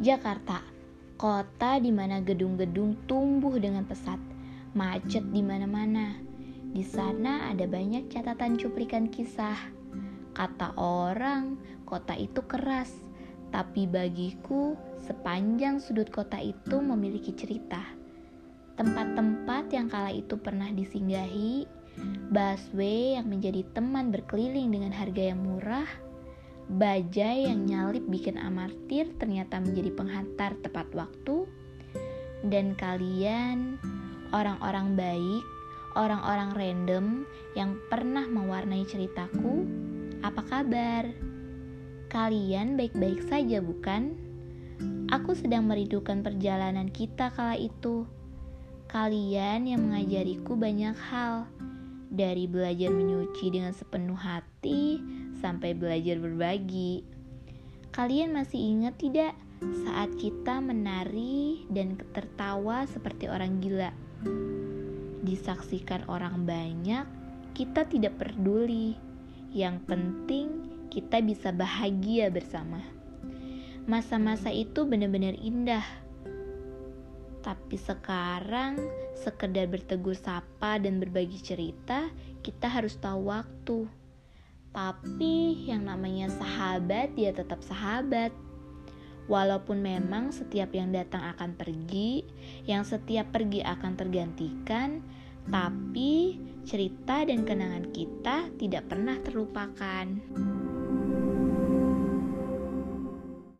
Jakarta, kota di mana gedung-gedung tumbuh dengan pesat, macet di mana-mana. Di sana ada banyak catatan cuplikan kisah. Kata orang, kota itu keras, tapi bagiku sepanjang sudut kota itu memiliki cerita. Tempat-tempat yang kala itu pernah disinggahi, busway yang menjadi teman berkeliling dengan harga yang murah, Bajai yang nyalip bikin amartir ternyata menjadi penghantar tepat waktu. Dan kalian, orang-orang baik, orang-orang random yang pernah mewarnai ceritaku, apa kabar? Kalian baik-baik saja, bukan? Aku sedang merindukan perjalanan kita kala itu. Kalian yang mengajariku banyak hal, dari belajar menyuci dengan sepenuh hati sampai belajar berbagi. Kalian masih ingat tidak saat kita menari dan tertawa seperti orang gila? Disaksikan orang banyak, kita tidak peduli. Yang penting kita bisa bahagia bersama. Masa-masa itu benar-benar indah. Tapi sekarang sekedar bertegur sapa dan berbagi cerita, kita harus tahu waktu. Tapi yang namanya sahabat dia tetap sahabat. Walaupun memang setiap yang datang akan pergi, yang setiap pergi akan tergantikan, tapi cerita dan kenangan kita tidak pernah terlupakan.